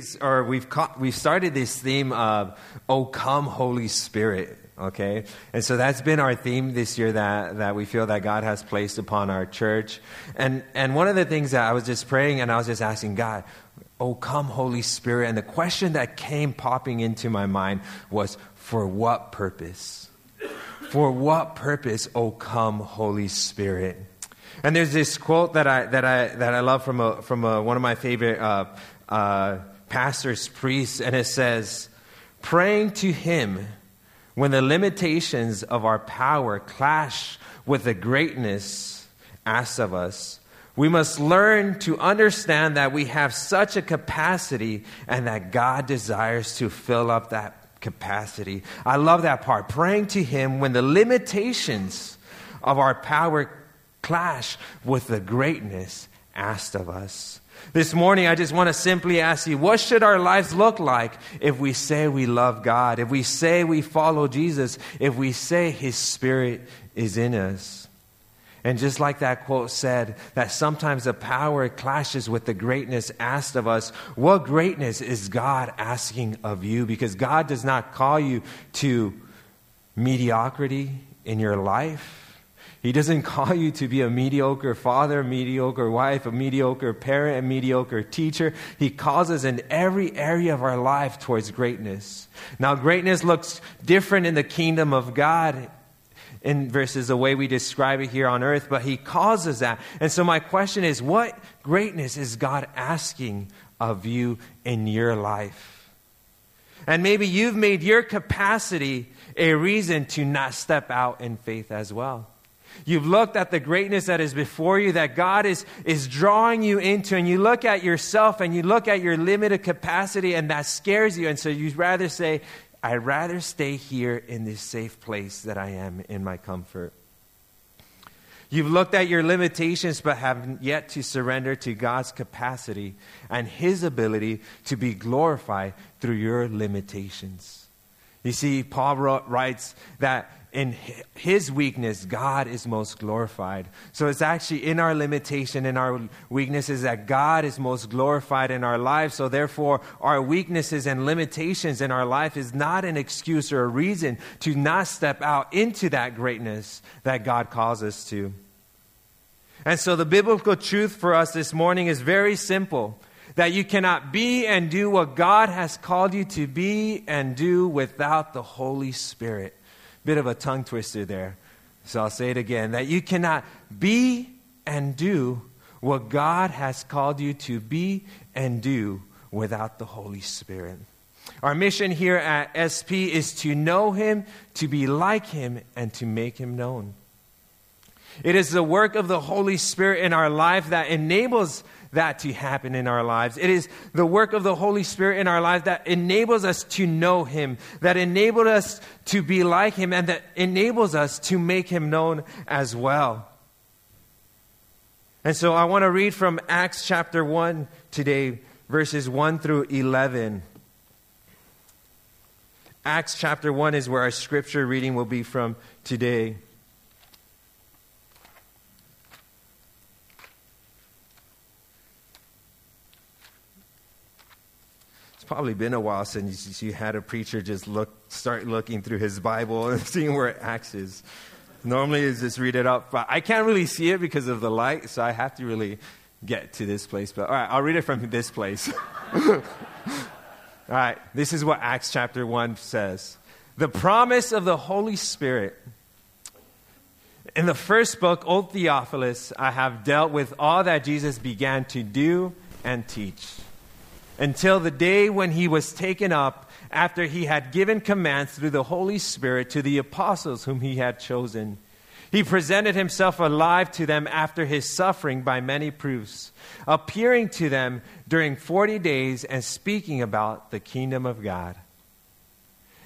series, or we've caught, we've started this theme of "Oh, come, Holy Spirit." Okay, and so that's been our theme this year that that we feel that God has placed upon our church. And and one of the things that I was just praying and I was just asking God, "Oh, come, Holy Spirit." And the question that came popping into my mind was, "For what purpose? For what purpose? Oh, come, Holy Spirit." And there's this quote that I, that I, that I love from, a, from a, one of my favorite uh, uh, pastors, priests, and it says, Praying to Him when the limitations of our power clash with the greatness asked of us, we must learn to understand that we have such a capacity and that God desires to fill up that capacity. I love that part. Praying to Him when the limitations of our power clash with the greatness asked of us. This morning, I just want to simply ask you what should our lives look like if we say we love God, if we say we follow Jesus, if we say His Spirit is in us? And just like that quote said, that sometimes the power clashes with the greatness asked of us. What greatness is God asking of you? Because God does not call you to mediocrity in your life. He doesn't call you to be a mediocre father, mediocre wife, a mediocre parent, a mediocre teacher. He calls us in every area of our life towards greatness. Now, greatness looks different in the kingdom of God in versus the way we describe it here on earth, but he calls us that. And so my question is, what greatness is God asking of you in your life? And maybe you've made your capacity a reason to not step out in faith as well. You've looked at the greatness that is before you, that God is, is drawing you into, and you look at yourself and you look at your limited capacity, and that scares you. And so you'd rather say, I'd rather stay here in this safe place that I am in my comfort. You've looked at your limitations, but have yet to surrender to God's capacity and His ability to be glorified through your limitations. You see, Paul writes that in his weakness, God is most glorified. So it's actually in our limitation, in our weaknesses, that God is most glorified in our lives. So therefore, our weaknesses and limitations in our life is not an excuse or a reason to not step out into that greatness that God calls us to. And so the biblical truth for us this morning is very simple that you cannot be and do what God has called you to be and do without the Holy Spirit. Bit of a tongue twister there. So I'll say it again that you cannot be and do what God has called you to be and do without the Holy Spirit. Our mission here at SP is to know Him, to be like Him, and to make Him known. It is the work of the Holy Spirit in our life that enables that to happen in our lives. It is the work of the Holy Spirit in our lives that enables us to know Him, that enables us to be like Him, and that enables us to make Him known as well. And so I want to read from Acts chapter 1 today, verses 1 through 11. Acts chapter 1 is where our scripture reading will be from today. Probably been a while since you had a preacher just look, start looking through his Bible and seeing where Acts is. Normally, it's just read it up, but I can't really see it because of the light, so I have to really get to this place. But all right, I'll read it from this place. all right, this is what Acts chapter 1 says The promise of the Holy Spirit. In the first book, O Theophilus, I have dealt with all that Jesus began to do and teach until the day when he was taken up after he had given commands through the Holy Spirit to the apostles whom he had chosen. He presented himself alive to them after his suffering by many proofs, appearing to them during 40 days and speaking about the kingdom of God.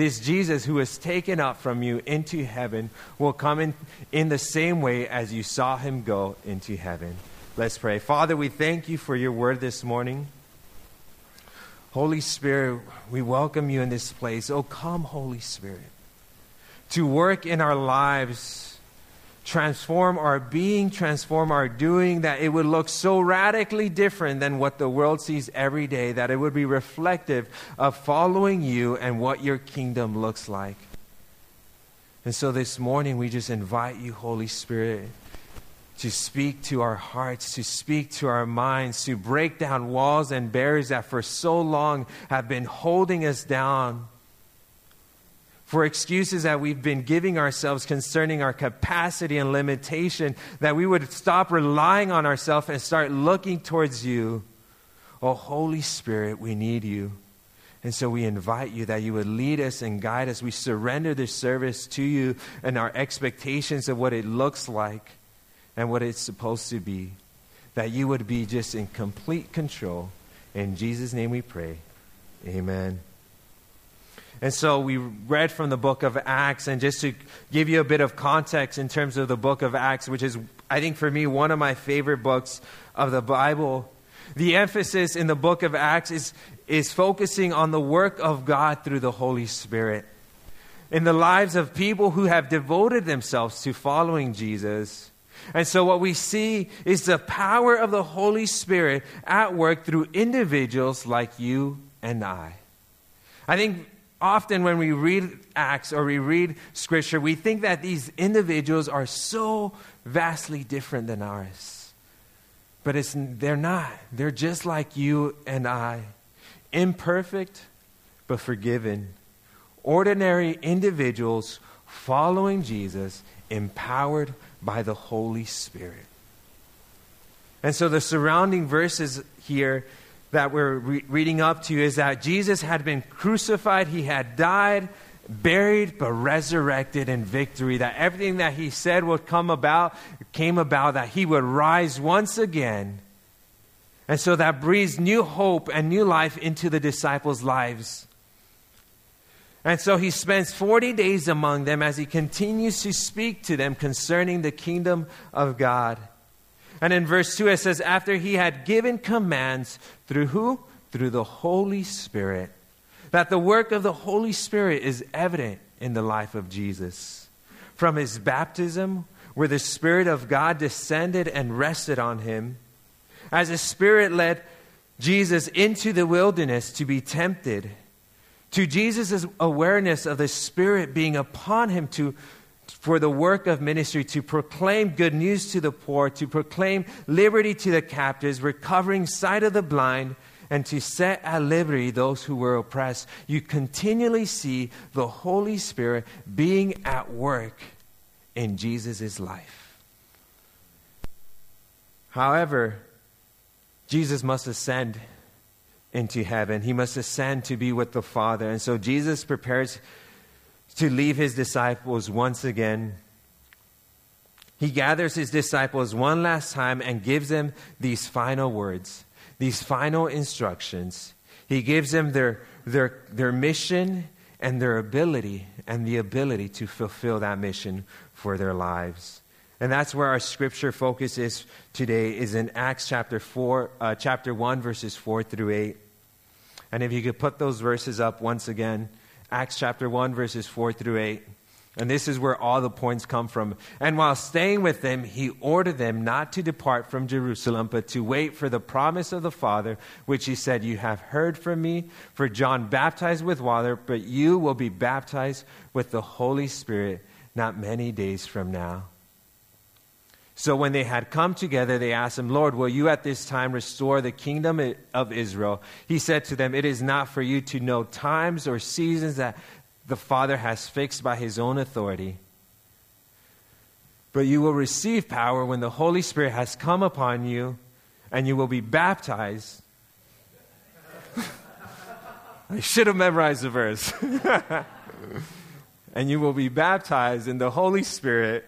This Jesus who was taken up from you into heaven will come in, in the same way as you saw him go into heaven. Let's pray. Father, we thank you for your word this morning. Holy Spirit, we welcome you in this place. Oh, come, Holy Spirit, to work in our lives transform our being, transform our doing, that it would look so radically different than what the world sees every day, that it would be reflective of following you and what your kingdom looks like. And so this morning, we just invite you, Holy Spirit, to speak to our hearts, to speak to our minds, to break down walls and barriers that for so long have been holding us down for excuses that we've been giving ourselves concerning our capacity and limitation, that we would stop relying on ourselves and start looking towards you. Oh, Holy Spirit, we need you. And so we invite you that you would lead us and guide us. We surrender this service to you and our expectations of what it looks like and what it's supposed to be. That you would be just in complete control. In Jesus' name we pray. Amen. And so we read from the book of Acts, and just to give you a bit of context in terms of the book of Acts, which is, I think, for me, one of my favorite books of the Bible. The emphasis in the book of Acts is, is focusing on the work of God through the Holy Spirit in the lives of people who have devoted themselves to following Jesus. And so, what we see is the power of the Holy Spirit at work through individuals like you and I. I think often when we read Acts or we read Scripture, we think that these individuals are so vastly different than ours. But it's, they're not. They're just like you and I imperfect, but forgiven. Ordinary individuals following Jesus, empowered by the Holy Spirit. And so the surrounding verses here that we're re- reading up to is that Jesus had been crucified, he had died, buried, but resurrected in victory. That everything that he said would come about came about, that he would rise once again. And so that breathes new hope and new life into the disciples' lives. And so he spends 40 days among them as he continues to speak to them concerning the kingdom of God. And in verse 2, it says, After he had given commands through who? Through the Holy Spirit. That the work of the Holy Spirit is evident in the life of Jesus. From his baptism, where the Spirit of God descended and rested on him, as the Spirit led Jesus into the wilderness to be tempted, to Jesus' awareness of the Spirit being upon him to for the work of ministry to proclaim good news to the poor, to proclaim liberty to the captives, recovering sight of the blind, and to set at liberty those who were oppressed. You continually see the Holy Spirit being at work in Jesus' life. However, Jesus must ascend into heaven. He must ascend to be with the Father. And so Jesus prepares to leave his disciples once again. He gathers his disciples one last time and gives them these final words, these final instructions. He gives them their, their, their mission and their ability and the ability to fulfill that mission for their lives. And that's where our scripture focus is today is in Acts chapter 4 uh, chapter 1 verses 4 through 8. And if you could put those verses up once again. Acts chapter 1, verses 4 through 8. And this is where all the points come from. And while staying with them, he ordered them not to depart from Jerusalem, but to wait for the promise of the Father, which he said, You have heard from me. For John baptized with water, but you will be baptized with the Holy Spirit not many days from now. So when they had come together, they asked him, Lord, will you at this time restore the kingdom of Israel? He said to them, It is not for you to know times or seasons that the Father has fixed by his own authority. But you will receive power when the Holy Spirit has come upon you, and you will be baptized. I should have memorized the verse. and you will be baptized in the Holy Spirit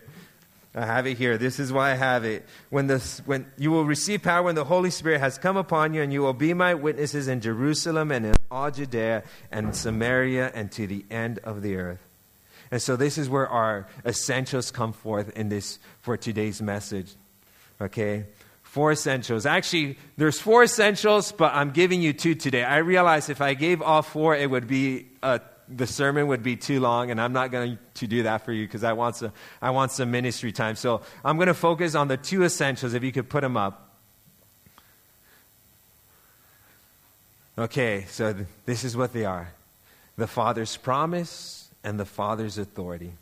I have it here. This is why I have it. When, the, when you will receive power when the Holy Spirit has come upon you, and you will be my witnesses in Jerusalem and in all Judea and Samaria and to the end of the earth. And so this is where our essentials come forth in this for today's message. Okay? Four essentials. Actually, there's four essentials, but I'm giving you two today. I realize if I gave all four, it would be a the sermon would be too long, and I'm not going to do that for you because I, want some, I want some ministry time. So I'm going to focus on the two essentials, if you could put them up. Okay, so th- this is what they are the Father's promise and the Father's authority.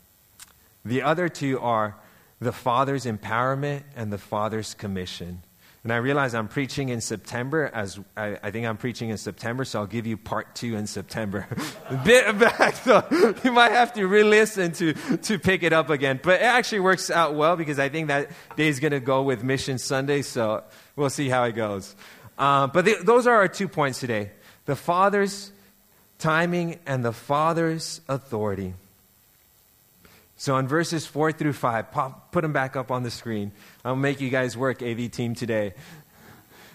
The other two are the Father's empowerment and the Father's commission. And I realize I'm preaching in September, as I, I, think I'm preaching in September, so I'll give you part two in September. a bit back, so you might have to re listen to, to pick it up again. But it actually works out well because I think that day is going to go with Mission Sunday, so we'll see how it goes. Uh, but the, those are our two points today the Father's timing and the Father's authority. So in verses 4 through 5, pop, put them back up on the screen. I'll make you guys work, AV team, today.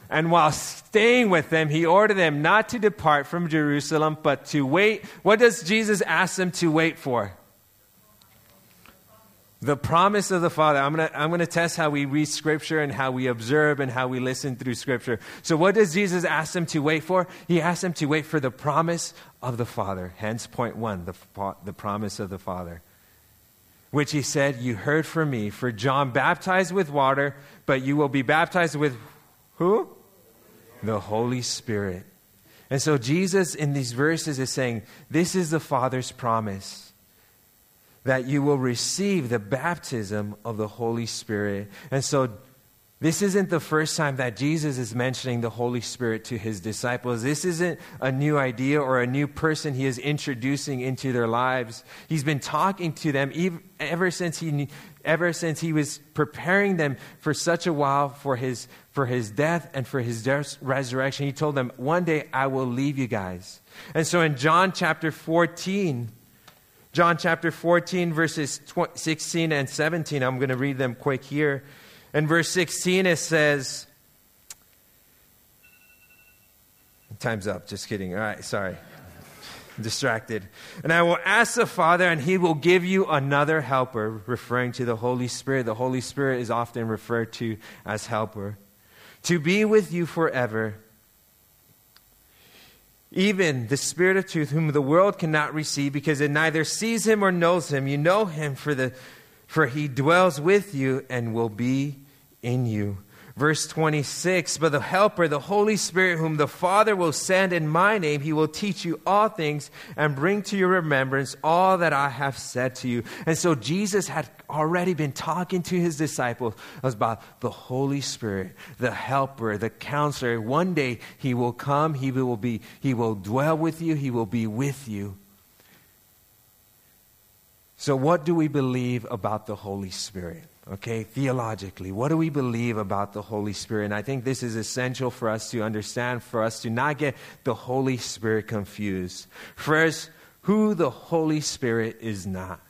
And while staying with them, he ordered them not to depart from Jerusalem, but to wait. What does Jesus ask them to wait for? The promise of the Father. I'm going to I'm to test how we read Scripture and how we observe and how we listen through Scripture. So, what does Jesus ask them to wait for? He asks them to wait for the promise of the Father. Hence, point one the, the promise of the Father which he said, You heard from me. For John baptized with water, but you will be baptized with who? The Holy Spirit. And so Jesus in these verses is saying, This is the Father's promise that you will receive the baptism of the Holy Spirit. And so this isn't the first time that Jesus is mentioning the Holy Spirit to his disciples. This isn't a new idea or a new person he is introducing into their lives. He's been talking to them ever since he, ever since he was preparing them for such a while for his, for his death and for his resurrection. He told them, One day I will leave you guys. And so in John chapter 14, John chapter 14, verses 16 and 17, I'm going to read them quick here. In verse 16, it says, Time's up. Just kidding. All right, sorry. distracted. And I will ask the Father, and he will give you another helper, referring to the Holy Spirit. The Holy Spirit is often referred to as helper, to be with you forever. Even the Spirit of truth, whom the world cannot receive because it neither sees him or knows him. You know him, for, the, for he dwells with you and will be in you. Verse 26 But the Helper, the Holy Spirit, whom the Father will send in my name, he will teach you all things and bring to your remembrance all that I have said to you. And so Jesus had already been talking to his disciples about the Holy Spirit, the Helper, the Counselor. One day he will come, he will, be, he will dwell with you, he will be with you. So, what do we believe about the Holy Spirit? Okay, theologically, what do we believe about the Holy Spirit? And I think this is essential for us to understand, for us to not get the Holy Spirit confused. First, who the Holy Spirit is not.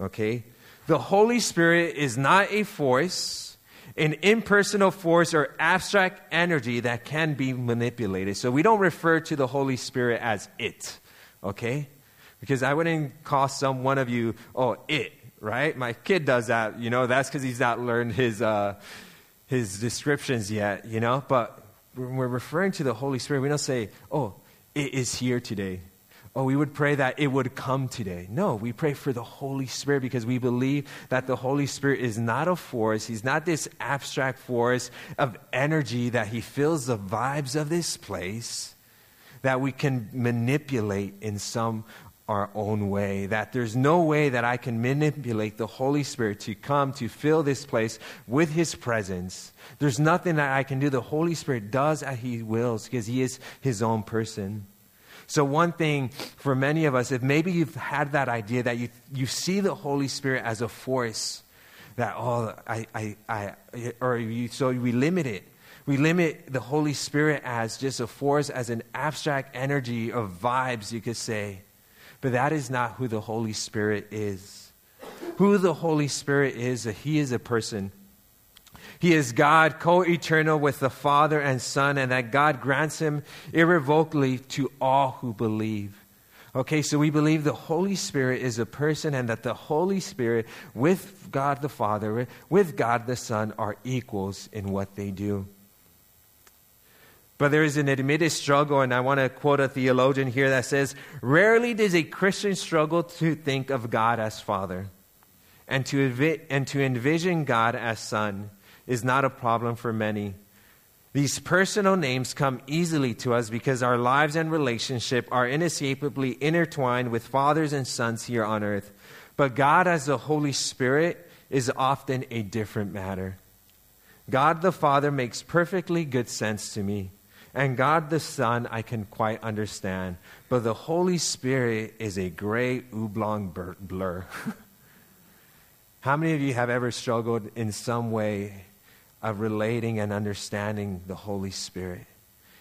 Okay? The Holy Spirit is not a force, an impersonal force or abstract energy that can be manipulated. So we don't refer to the Holy Spirit as it. Okay? Because I wouldn't call some one of you, oh, it right? My kid does that, you know, that's because he's not learned his, uh, his descriptions yet, you know? But when we're referring to the Holy Spirit, we don't say, oh, it is here today. Oh, we would pray that it would come today. No, we pray for the Holy Spirit because we believe that the Holy Spirit is not a force. He's not this abstract force of energy that He fills the vibes of this place that we can manipulate in some our own way, that there's no way that I can manipulate the Holy Spirit to come to fill this place with His presence. There's nothing that I can do. The Holy Spirit does as He wills because He is His own person. So, one thing for many of us, if maybe you've had that idea that you, you see the Holy Spirit as a force, that, oh, I, I, I, or you, so we limit it. We limit the Holy Spirit as just a force, as an abstract energy of vibes, you could say. But that is not who the Holy Spirit is. Who the Holy Spirit is, He is a person. He is God, co eternal with the Father and Son, and that God grants him irrevocably to all who believe. Okay, so we believe the Holy Spirit is a person and that the Holy Spirit with God the Father, with God the Son, are equals in what they do. But there is an admitted struggle, and I want to quote a theologian here that says Rarely does a Christian struggle to think of God as Father and to, and to envision God as Son is not a problem for many. These personal names come easily to us because our lives and relationship are inescapably intertwined with fathers and sons here on earth. But God, as the Holy Spirit, is often a different matter. God the Father makes perfectly good sense to me. And God the Son, I can quite understand. But the Holy Spirit is a gray oblong blur. How many of you have ever struggled in some way of relating and understanding the Holy Spirit.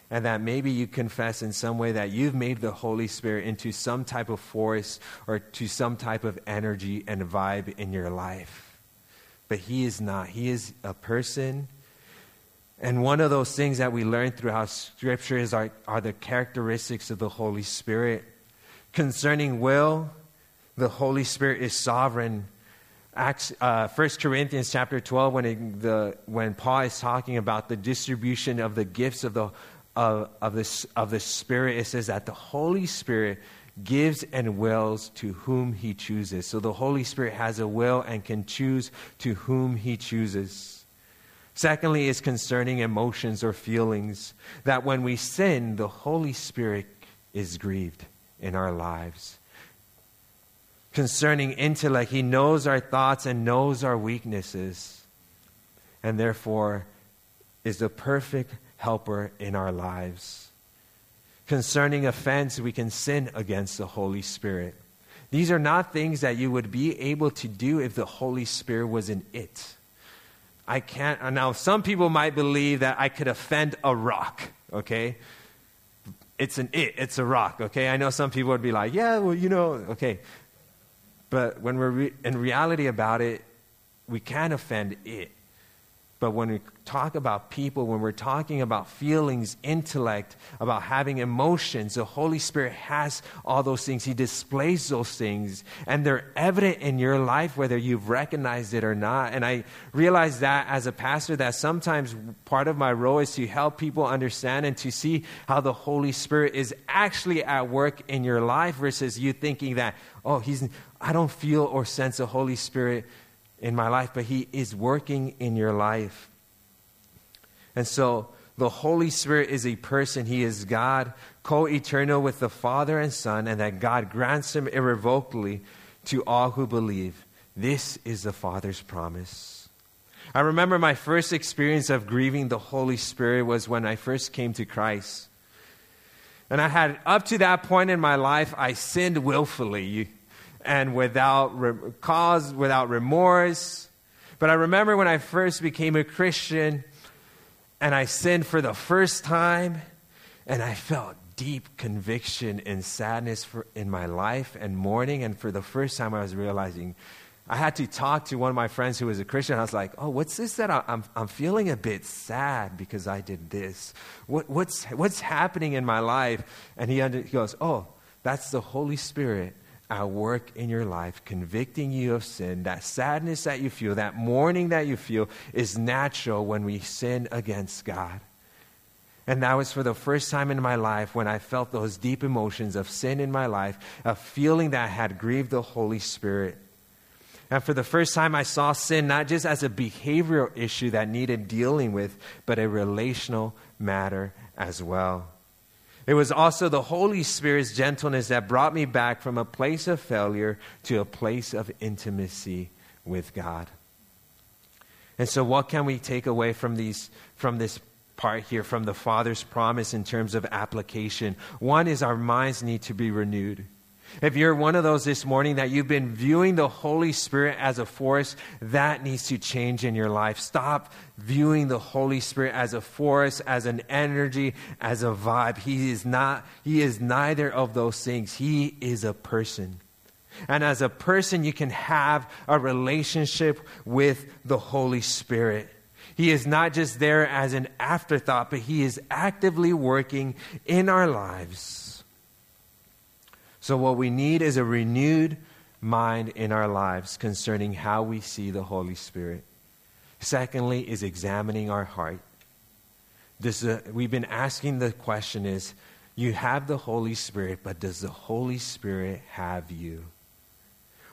And that maybe you confess in some way that you've made the Holy Spirit into some type of force or to some type of energy and vibe in your life. But He is not. He is a person. And one of those things that we learn throughout Scripture is our, are the characteristics of the Holy Spirit. Concerning will, the Holy Spirit is sovereign Acts, uh, 1 Corinthians chapter 12, when, it, the, when Paul is talking about the distribution of the gifts of the, of, of, the, of the Spirit, it says that the Holy Spirit gives and wills to whom he chooses. So the Holy Spirit has a will and can choose to whom he chooses. Secondly, is concerning emotions or feelings, that when we sin, the Holy Spirit is grieved in our lives concerning intellect. He knows our thoughts and knows our weaknesses, and therefore is the perfect helper in our lives. Concerning offense, we can sin against the Holy Spirit. These are not things that you would be able to do if the Holy Spirit was in it. I can't. Uh, now, some people might believe that I could offend a rock, okay? It's an it, it's a rock, okay? I know some people would be like, yeah, well, you know, okay. But when we're re- in reality about it, we can offend it. But when we talk about people, when we're talking about feelings, intellect, about having emotions, the Holy Spirit has all those things. He displays those things, and they're evident in your life whether you've recognized it or not. And I realize that as a pastor, that sometimes part of my role is to help people understand and to see how the Holy Spirit is actually at work in your life versus you thinking that, oh, he's, I don't feel or sense the Holy Spirit in my life, but He is working in your life. And so the Holy Spirit is a person. He is God, co eternal with the Father and Son, and that God grants Him irrevocably to all who believe. This is the Father's promise. I remember my first experience of grieving the Holy Spirit was when I first came to Christ. And I had, up to that point in my life, I sinned willfully and without re- cause, without remorse. But I remember when I first became a Christian and I sinned for the first time, and I felt deep conviction and sadness for, in my life and mourning. And for the first time, I was realizing I had to talk to one of my friends who was a Christian. I was like, "Oh, what's this that I, am I'm feeling a bit sad because I did this? What, what's what's happening in my life?" And he, under, he goes, "Oh, that's the Holy Spirit at work in your life, convicting you of sin, that sadness that you feel, that mourning that you feel, is natural when we sin against God. And that was for the first time in my life when I felt those deep emotions of sin in my life, a feeling that had grieved the Holy Spirit. And for the first time, I saw sin not just as a behavioral issue that needed dealing with, but a relational matter as well. It was also the Holy Spirit's gentleness that brought me back from a place of failure to a place of intimacy with God. And so, what can we take away from, these, from this part here, from the Father's promise in terms of application? One is our minds need to be renewed. If you're one of those this morning that you've been viewing the Holy Spirit as a force, that needs to change in your life. Stop viewing the Holy Spirit as a force, as an energy, as a vibe. He is not, he is neither of those things. He is a person. And as a person, you can have a relationship with the Holy Spirit. He is not just there as an afterthought, but He is actively working in our lives. So, what we need is a renewed mind in our lives concerning how we see the Holy Spirit. Secondly, is examining our heart. This, uh, we've been asking the question is, you have the Holy Spirit, but does the Holy Spirit have you?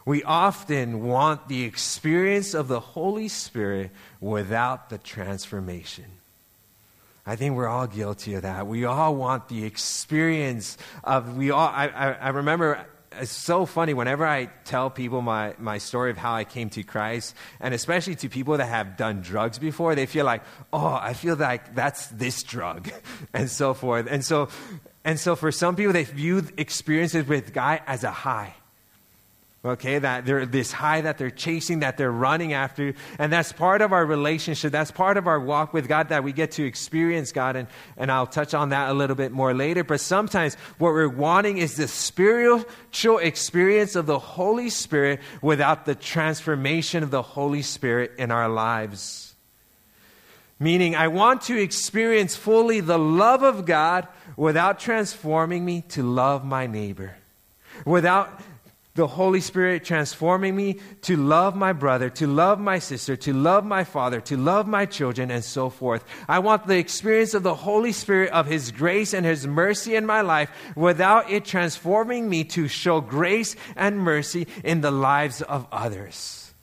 We often want the experience of the Holy Spirit without the transformation. I think we're all guilty of that. We all want the experience of, we all, I, I, I remember it's so funny whenever I tell people my, my story of how I came to Christ, and especially to people that have done drugs before, they feel like, oh, I feel like that's this drug, and so forth. And so, and so for some people, they view experiences with God as a high okay that they're this high that they're chasing that they're running after. And that's part of our relationship. That's part of our walk with god that we get to experience god. And, and i'll touch on that a little bit more later. But sometimes what we're wanting is the spiritual experience of the holy spirit without the transformation of the holy spirit in our lives. Meaning i want to experience fully the love of god without transforming me to love my neighbor. Without the Holy Spirit transforming me to love my brother, to love my sister, to love my father, to love my children, and so forth. I want the experience of the Holy Spirit, of His grace and His mercy in my life, without it transforming me to show grace and mercy in the lives of others.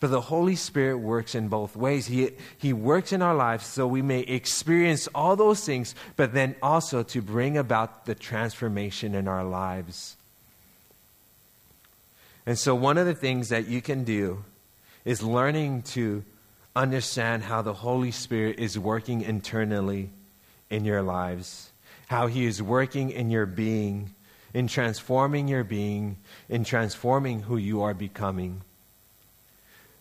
But the Holy Spirit works in both ways. He, he works in our lives so we may experience all those things, but then also to bring about the transformation in our lives. And so, one of the things that you can do is learning to understand how the Holy Spirit is working internally in your lives, how He is working in your being, in transforming your being, in transforming who you are becoming.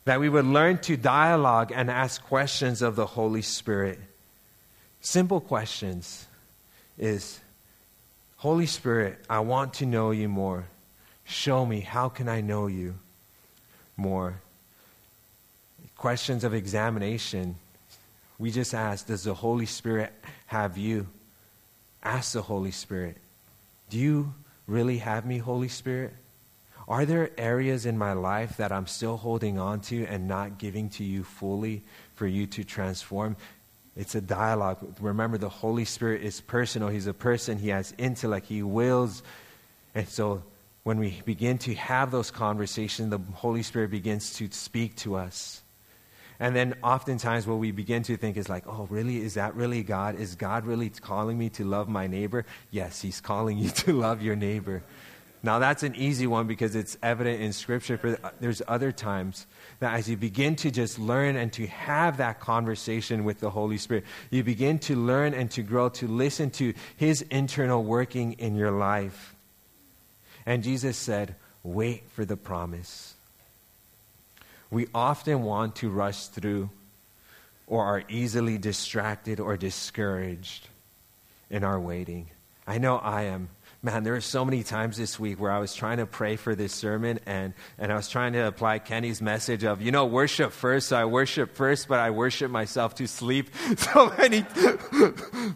That we would learn to dialogue and ask questions of the Holy Spirit. Simple questions is Holy Spirit, I want to know you more. Show me, how can I know you more? Questions of examination. We just ask, does the Holy Spirit have you? Ask the Holy Spirit, do you really have me, Holy Spirit? Are there areas in my life that I'm still holding on to and not giving to you fully for you to transform? It's a dialogue. Remember, the Holy Spirit is personal. He's a person. He has intellect. He wills. And so when we begin to have those conversations, the Holy Spirit begins to speak to us. And then oftentimes what we begin to think is like, oh, really? Is that really God? Is God really calling me to love my neighbor? Yes, He's calling you to love your neighbor. Now, that's an easy one because it's evident in Scripture, but uh, there's other times that as you begin to just learn and to have that conversation with the Holy Spirit, you begin to learn and to grow to listen to His internal working in your life. And Jesus said, Wait for the promise. We often want to rush through or are easily distracted or discouraged in our waiting. I know I am man, there were so many times this week where I was trying to pray for this sermon and, and I was trying to apply Kenny's message of, you know, worship first. So I worship first, but I worship myself to sleep so many,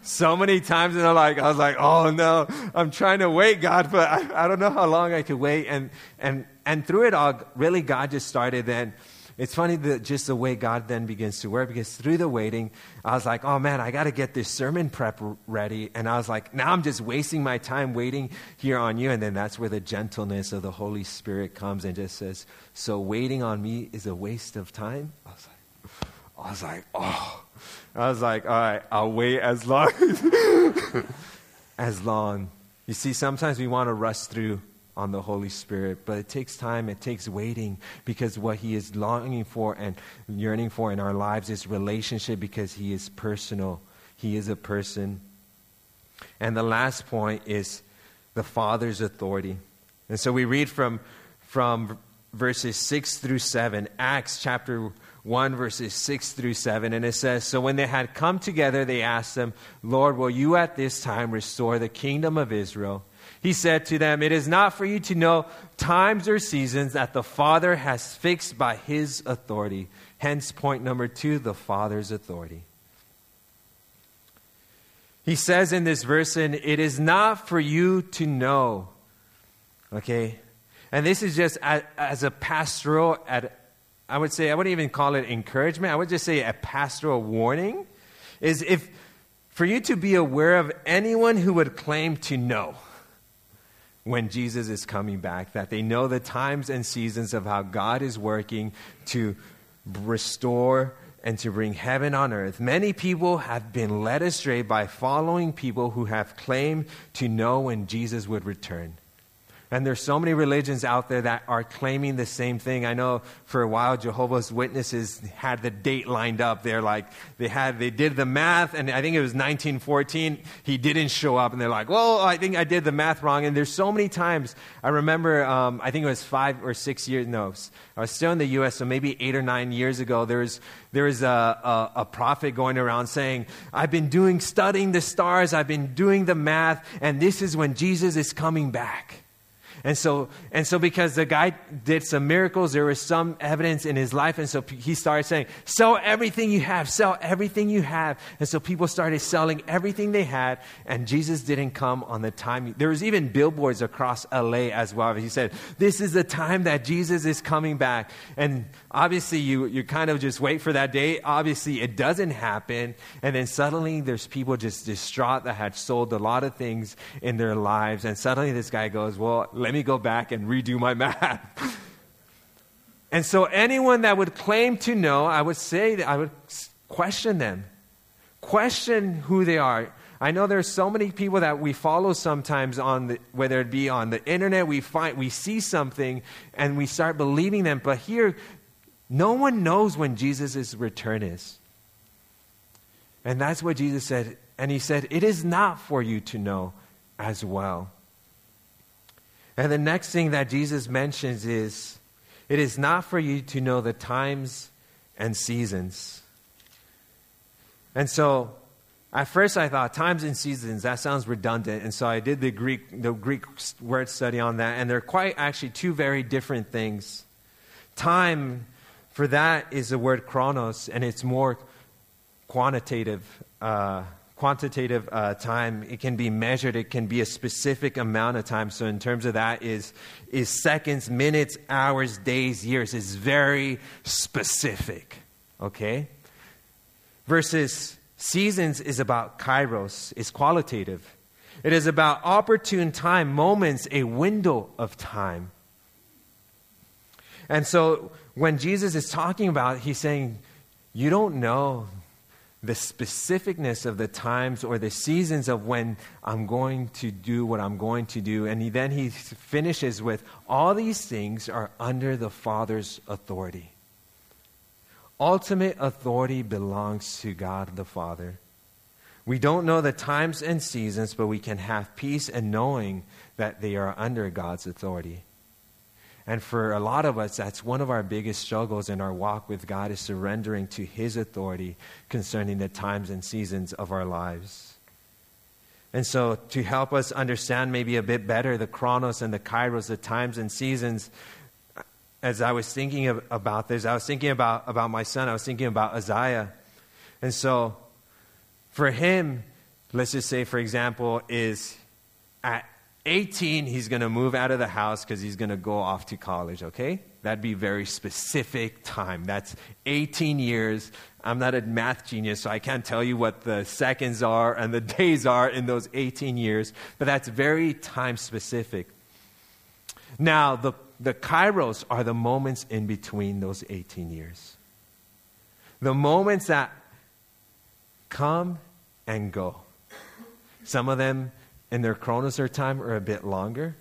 so many times. And I'm like, I was like, oh no, I'm trying to wait, God, but I, I don't know how long I could wait. And, and, and through it all, really, God just started then it's funny that just the way God then begins to work because through the waiting, I was like, oh man, I got to get this sermon prep ready. And I was like, now I'm just wasting my time waiting here on you. And then that's where the gentleness of the Holy Spirit comes and just says, so waiting on me is a waste of time? I was like, I was like oh. I was like, all right, I'll wait as long as long. You see, sometimes we want to rush through on the Holy Spirit, but it takes time, it takes waiting because what He is longing for and yearning for in our lives is relationship because He is personal. He is a person. And the last point is the Father's authority. And so we read from, from verses 6 through 7, Acts chapter 1, verses 6 through 7. And it says So when they had come together, they asked him, Lord, will you at this time restore the kingdom of Israel? He said to them, It is not for you to know times or seasons that the Father has fixed by his authority. Hence, point number two the Father's authority. He says in this verse, and it is not for you to know. Okay? And this is just as, as a pastoral, I would say, I wouldn't even call it encouragement. I would just say a pastoral warning. Is if for you to be aware of anyone who would claim to know when Jesus is coming back, that they know the times and seasons of how God is working to restore and to bring heaven on earth. Many people have been led astray by following people who have claimed to know when Jesus would return. And there's so many religions out there that are claiming the same thing. I know for a while Jehovah's Witnesses had the date lined up. They're like they had they did the math, and I think it was 1914. He didn't show up, and they're like, "Well, I think I did the math wrong." And there's so many times. I remember, um, I think it was five or six years. No, I was still in the U.S., so maybe eight or nine years ago. There was there was a, a, a prophet going around saying, "I've been doing studying the stars. I've been doing the math, and this is when Jesus is coming back." And so, and so because the guy did some miracles, there was some evidence in his life. And so he started saying, sell everything you have, sell everything you have. And so people started selling everything they had. And Jesus didn't come on the time. There was even billboards across LA as well. He said, this is the time that Jesus is coming back. And obviously you, you kind of just wait for that day. Obviously it doesn't happen. And then suddenly there's people just distraught that had sold a lot of things in their lives. And suddenly this guy goes, well, let me go back and redo my math. and so, anyone that would claim to know, I would say that I would question them. Question who they are. I know there's so many people that we follow sometimes on the, whether it be on the internet, we find we see something and we start believing them. But here, no one knows when Jesus' return is. And that's what Jesus said. And he said, It is not for you to know as well. And the next thing that Jesus mentions is it is not for you to know the times and seasons. And so at first I thought times and seasons, that sounds redundant. And so I did the Greek, the Greek word study on that, and they're quite actually two very different things. Time, for that, is the word chronos, and it's more quantitative. Uh, quantitative uh, time. It can be measured. It can be a specific amount of time. So in terms of that is is seconds, minutes, hours, days, years. Is very specific. Okay. Versus seasons is about kairos. Is qualitative. It is about opportune time, moments, a window of time. And so when Jesus is talking about, he's saying, you don't know the specificness of the times or the seasons of when I'm going to do what I'm going to do. And he, then he finishes with all these things are under the Father's authority. Ultimate authority belongs to God the Father. We don't know the times and seasons, but we can have peace in knowing that they are under God's authority. And for a lot of us, that's one of our biggest struggles in our walk with God is surrendering to His authority concerning the times and seasons of our lives. And so, to help us understand maybe a bit better the chronos and the kairos, the times and seasons, as I was thinking of, about this, I was thinking about, about my son, I was thinking about Isaiah. And so, for him, let's just say, for example, is at 18, he's going to move out of the house because he's going to go off to college, okay? That'd be very specific time. That's 18 years. I'm not a math genius, so I can't tell you what the seconds are and the days are in those 18 years, but that's very time specific. Now, the, the kairos are the moments in between those 18 years. The moments that come and go. Some of them in their chronos or time are a bit longer,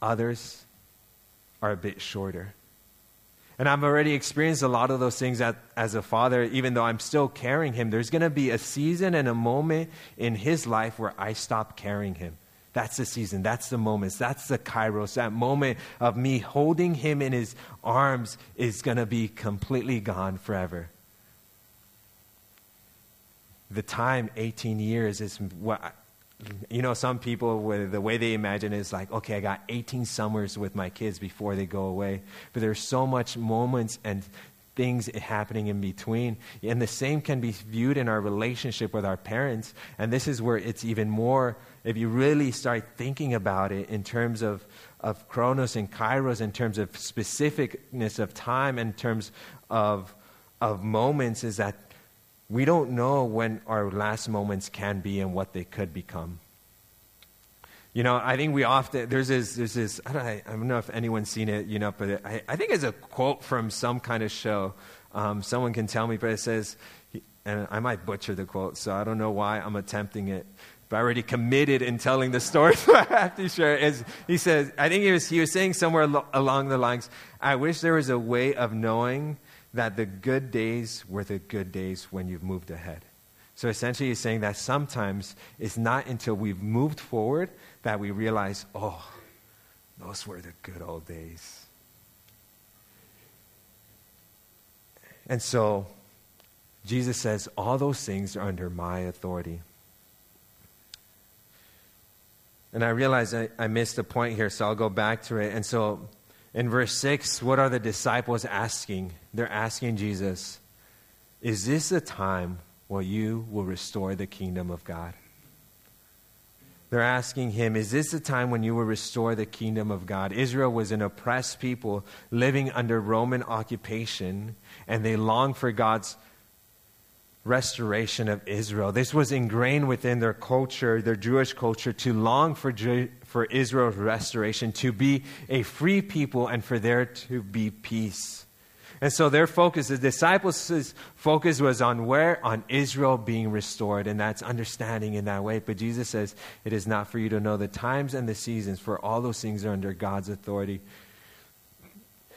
others are a bit shorter. And I've already experienced a lot of those things at, as a father, even though I'm still carrying him. There's going to be a season and a moment in his life where I stop carrying him. That's the season. That's the moments. That's the kairos. That moment of me holding him in his arms is going to be completely gone forever. The time, 18 years, is what you know, some people, with the way they imagine is like, okay, I got 18 summers with my kids before they go away. But there's so much moments and things happening in between. And the same can be viewed in our relationship with our parents. And this is where it's even more, if you really start thinking about it in terms of, of chronos and kairos, in terms of specificness of time, in terms of, of moments, is that we don't know when our last moments can be and what they could become. You know, I think we often, there's this, there's this I, don't, I don't know if anyone's seen it, you know, but I, I think it's a quote from some kind of show. Um, someone can tell me, but it says, and I might butcher the quote, so I don't know why I'm attempting it. But I already committed in telling the story, so I have to share it. he says, I think he was, he was saying somewhere along the lines, I wish there was a way of knowing that the good days were the good days when you've moved ahead. So essentially, he's saying that sometimes it's not until we've moved forward that we realize, oh, those were the good old days. And so, Jesus says, all those things are under my authority. And I realize I, I missed a point here, so I'll go back to it. And so, in verse 6, what are the disciples asking? They're asking Jesus, Is this a time where you will restore the kingdom of God? They're asking him, Is this the time when you will restore the kingdom of God? Israel was an oppressed people living under Roman occupation, and they longed for God's restoration of Israel. This was ingrained within their culture, their Jewish culture, to long for, for Israel's restoration, to be a free people, and for there to be peace. And so their focus, the disciples' focus was on where? On Israel being restored, and that's understanding in that way. But Jesus says, It is not for you to know the times and the seasons, for all those things are under God's authority.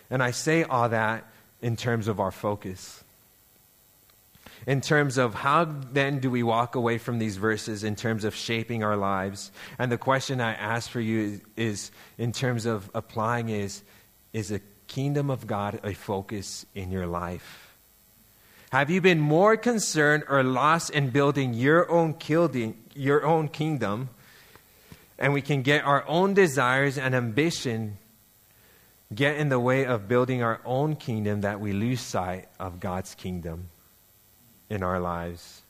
And I say all that in terms of our focus in terms of how then do we walk away from these verses in terms of shaping our lives. And the question I ask for you is, is in terms of applying is is the kingdom of God a focus in your life? Have you been more concerned or lost in building your own, kingdom, your own kingdom? And we can get our own desires and ambition get in the way of building our own kingdom that we lose sight of God's kingdom in our lives?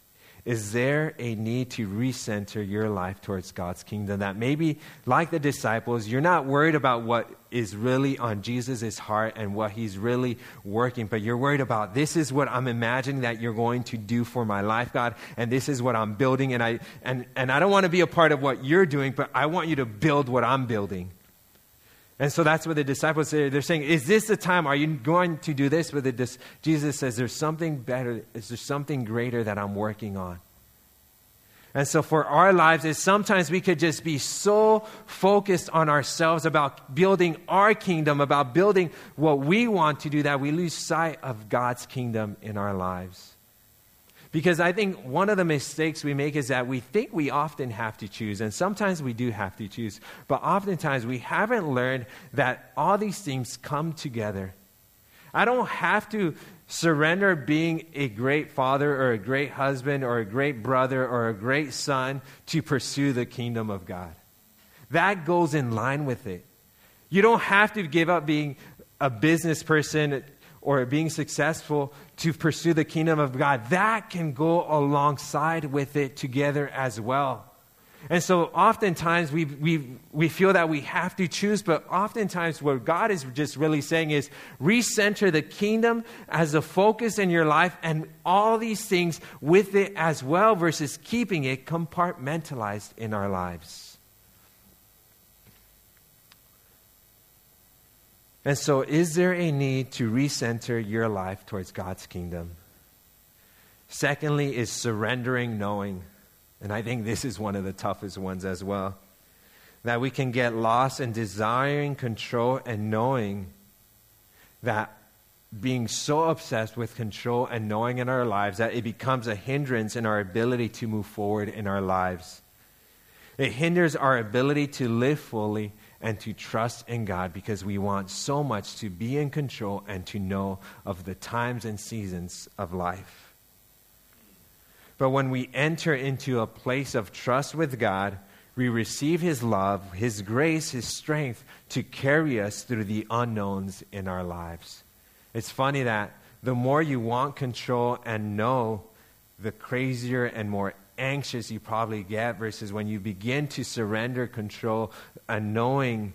Is there a need to recenter your life towards God's kingdom? That maybe, like the disciples, you're not worried about what is really on Jesus' heart and what he's really working, but you're worried about this is what I'm imagining that you're going to do for my life, God, and this is what I'm building, and I, and, and I don't want to be a part of what you're doing, but I want you to build what I'm building. And so that's what the disciples say. They're saying, Is this the time? Are you going to do this? But dis- Jesus says, There's something better. Is there something greater that I'm working on? And so for our lives, is sometimes we could just be so focused on ourselves about building our kingdom, about building what we want to do, that we lose sight of God's kingdom in our lives. Because I think one of the mistakes we make is that we think we often have to choose, and sometimes we do have to choose, but oftentimes we haven't learned that all these things come together. I don't have to surrender being a great father or a great husband or a great brother or a great son to pursue the kingdom of God. That goes in line with it. You don't have to give up being a business person or being successful to pursue the kingdom of God, that can go alongside with it together as well. And so oftentimes we, we, we feel that we have to choose, but oftentimes what God is just really saying is recenter the kingdom as a focus in your life and all these things with it as well versus keeping it compartmentalized in our lives. And so, is there a need to recenter your life towards God's kingdom? Secondly, is surrendering knowing. And I think this is one of the toughest ones as well. that we can get lost in desiring control and knowing that being so obsessed with control and knowing in our lives that it becomes a hindrance in our ability to move forward in our lives. It hinders our ability to live fully and to trust in God because we want so much to be in control and to know of the times and seasons of life. But when we enter into a place of trust with God, we receive His love, His grace, His strength to carry us through the unknowns in our lives. It's funny that the more you want control and know, the crazier and more anxious you probably get versus when you begin to surrender control and knowing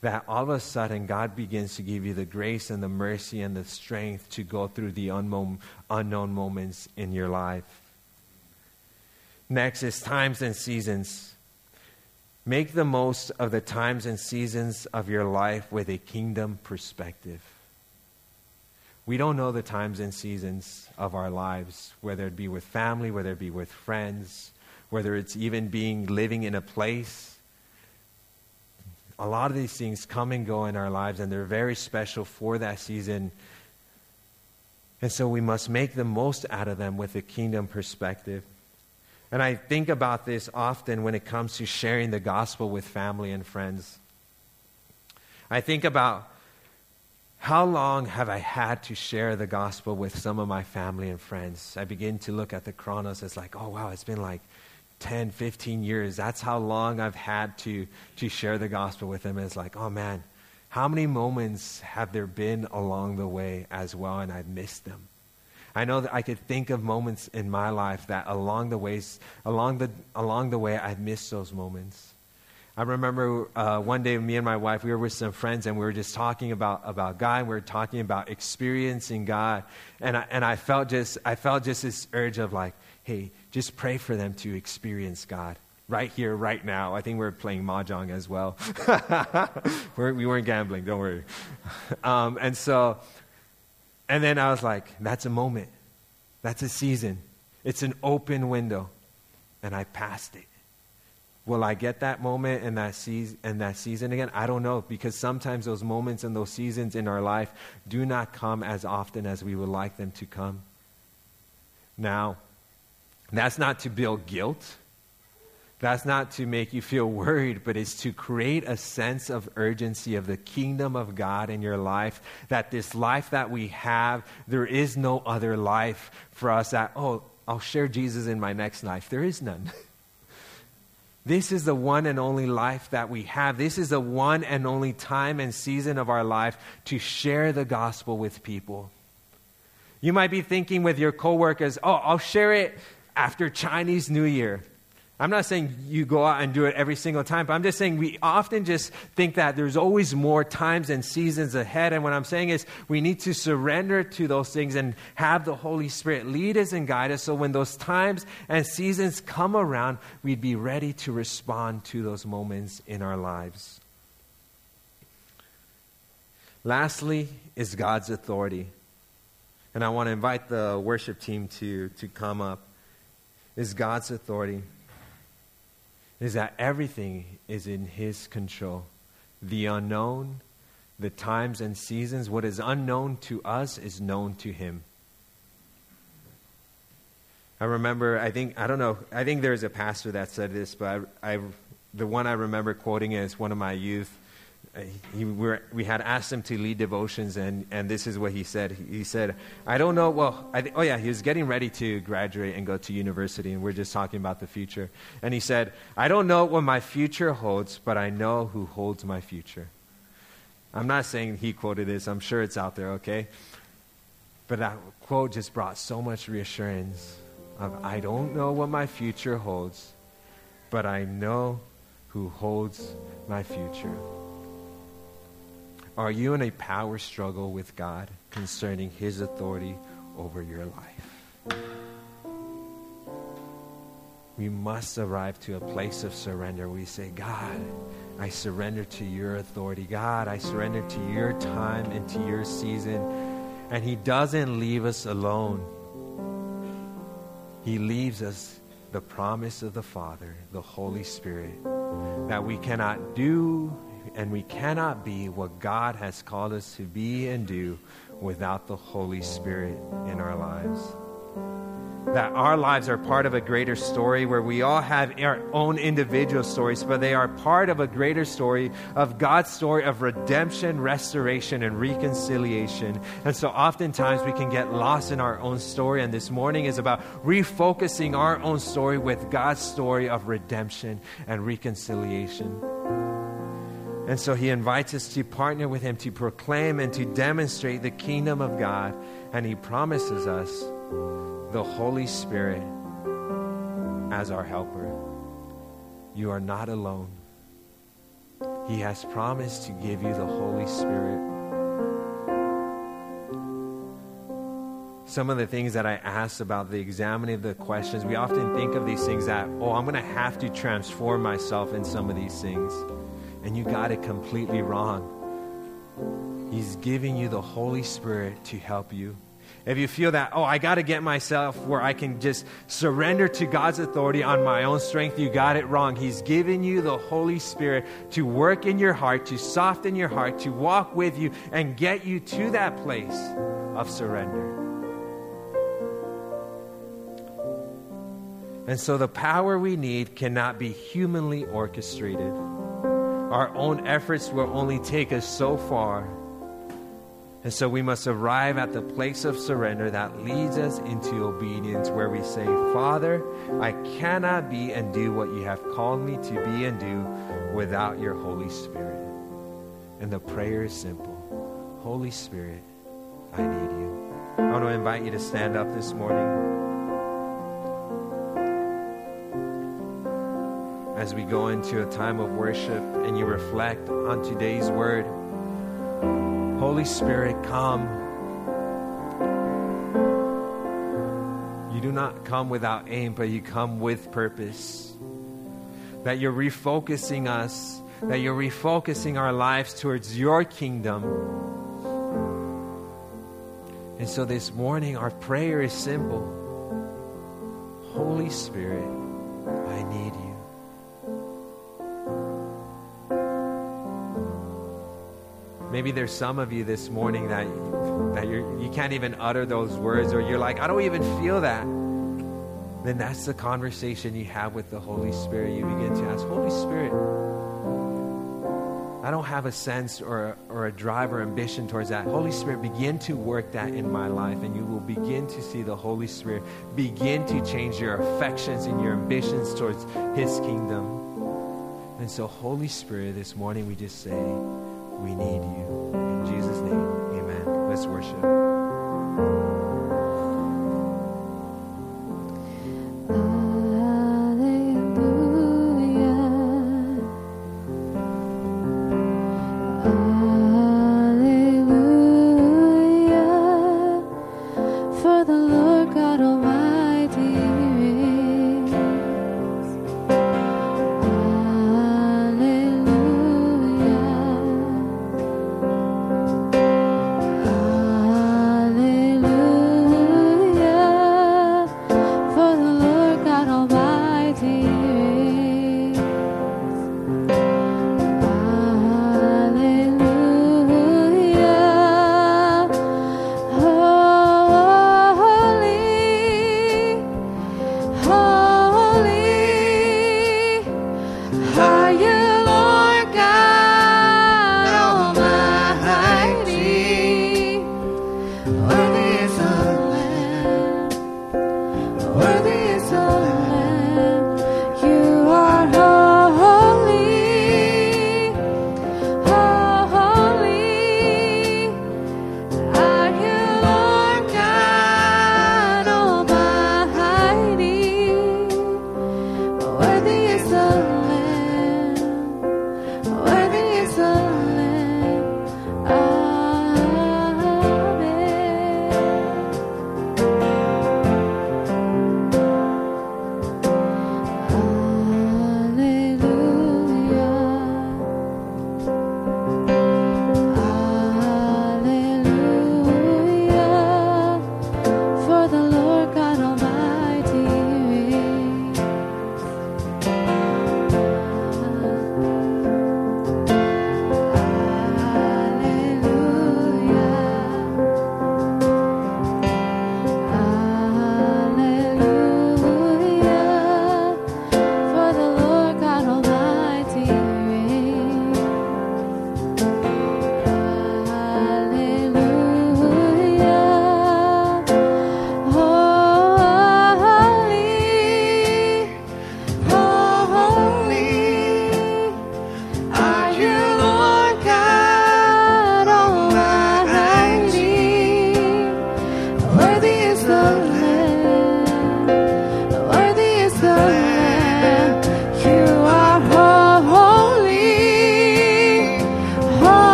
that all of a sudden God begins to give you the grace and the mercy and the strength to go through the unknown, unknown moments in your life. Next is times and seasons. Make the most of the times and seasons of your life with a kingdom perspective. We don't know the times and seasons of our lives, whether it be with family, whether it be with friends, whether it's even being living in a place. A lot of these things come and go in our lives, and they're very special for that season. And so we must make the most out of them with a kingdom perspective. And I think about this often when it comes to sharing the gospel with family and friends. I think about how long have I had to share the gospel with some of my family and friends? I begin to look at the chronos as like, oh, wow, it's been like 10, 15 years. That's how long I've had to, to share the gospel with them. And It's like, oh, man, how many moments have there been along the way as well, and I've missed them? I know that I could think of moments in my life that along the ways, along the, along the way, I've missed those moments. I remember uh, one day, me and my wife, we were with some friends, and we were just talking about, about God. And we were talking about experiencing God, and I, and I felt just I felt just this urge of like, hey, just pray for them to experience God right here, right now. I think we are playing mahjong as well. we're, we were not gambling, don't worry. Um, and so, and then I was like, that's a moment, that's a season, it's an open window, and I passed it. Will I get that moment and that, season, and that season again? I don't know because sometimes those moments and those seasons in our life do not come as often as we would like them to come. Now, that's not to build guilt. That's not to make you feel worried, but it's to create a sense of urgency of the kingdom of God in your life. That this life that we have, there is no other life for us that, oh, I'll share Jesus in my next life. There is none. This is the one and only life that we have. This is the one and only time and season of our life to share the gospel with people. You might be thinking with your coworkers, oh, I'll share it after Chinese New Year. I'm not saying you go out and do it every single time, but I'm just saying we often just think that there's always more times and seasons ahead. And what I'm saying is we need to surrender to those things and have the Holy Spirit lead us and guide us so when those times and seasons come around, we'd be ready to respond to those moments in our lives. Lastly, is God's authority. And I want to invite the worship team to, to come up. Is God's authority is that everything is in His control. The unknown, the times and seasons, what is unknown to us is known to Him. I remember, I think, I don't know, I think there's a pastor that said this, but I, I the one I remember quoting is one of my youth he, we, we had asked him to lead devotions, and, and this is what he said. He said, I don't know, well, th- oh yeah, he was getting ready to graduate and go to university, and we're just talking about the future. And he said, I don't know what my future holds, but I know who holds my future. I'm not saying he quoted this, I'm sure it's out there, okay? But that quote just brought so much reassurance of, I don't know what my future holds, but I know who holds my future. Are you in a power struggle with God concerning His authority over your life? We must arrive to a place of surrender. We say, God, I surrender to your authority. God, I surrender to your time and to your season. And He doesn't leave us alone, He leaves us the promise of the Father, the Holy Spirit, that we cannot do and we cannot be what God has called us to be and do without the Holy Spirit in our lives that our lives are part of a greater story where we all have our own individual stories, but they are part of a greater story of God's story of redemption, restoration, and reconciliation. And so oftentimes we can get lost in our own story. And this morning is about refocusing our own story with God's story of redemption and reconciliation. And so he invites us to partner with him to proclaim and to demonstrate the kingdom of God. And he promises us the Holy Spirit as our helper. You are not alone. He has promised to give you the Holy Spirit. Some of the things that I asked about the examining of the questions, we often think of these things that, oh, I'm going to have to transform myself in some of these things. And you got it completely wrong. He's giving you the Holy Spirit to help you if you feel that, oh, I got to get myself where I can just surrender to God's authority on my own strength, you got it wrong. He's given you the Holy Spirit to work in your heart, to soften your heart, to walk with you, and get you to that place of surrender. And so the power we need cannot be humanly orchestrated. Our own efforts will only take us so far and so we must arrive at the place of surrender that leads us into obedience, where we say, Father, I cannot be and do what you have called me to be and do without your Holy Spirit. And the prayer is simple Holy Spirit, I need you. I want to invite you to stand up this morning. As we go into a time of worship and you reflect on today's word. Holy Spirit, come. You do not come without aim, but you come with purpose. That you're refocusing us, that you're refocusing our lives towards your kingdom. And so this morning, our prayer is simple Holy Spirit, Maybe there's some of you this morning that that you're, you can't even utter those words, or you're like, I don't even feel that. Then that's the conversation you have with the Holy Spirit. You begin to ask, Holy Spirit, I don't have a sense or, or a drive or ambition towards that. Holy Spirit, begin to work that in my life, and you will begin to see the Holy Spirit begin to change your affections and your ambitions towards His kingdom. And so, Holy Spirit, this morning we just say, we need you. In Jesus' name, amen. Let's worship. before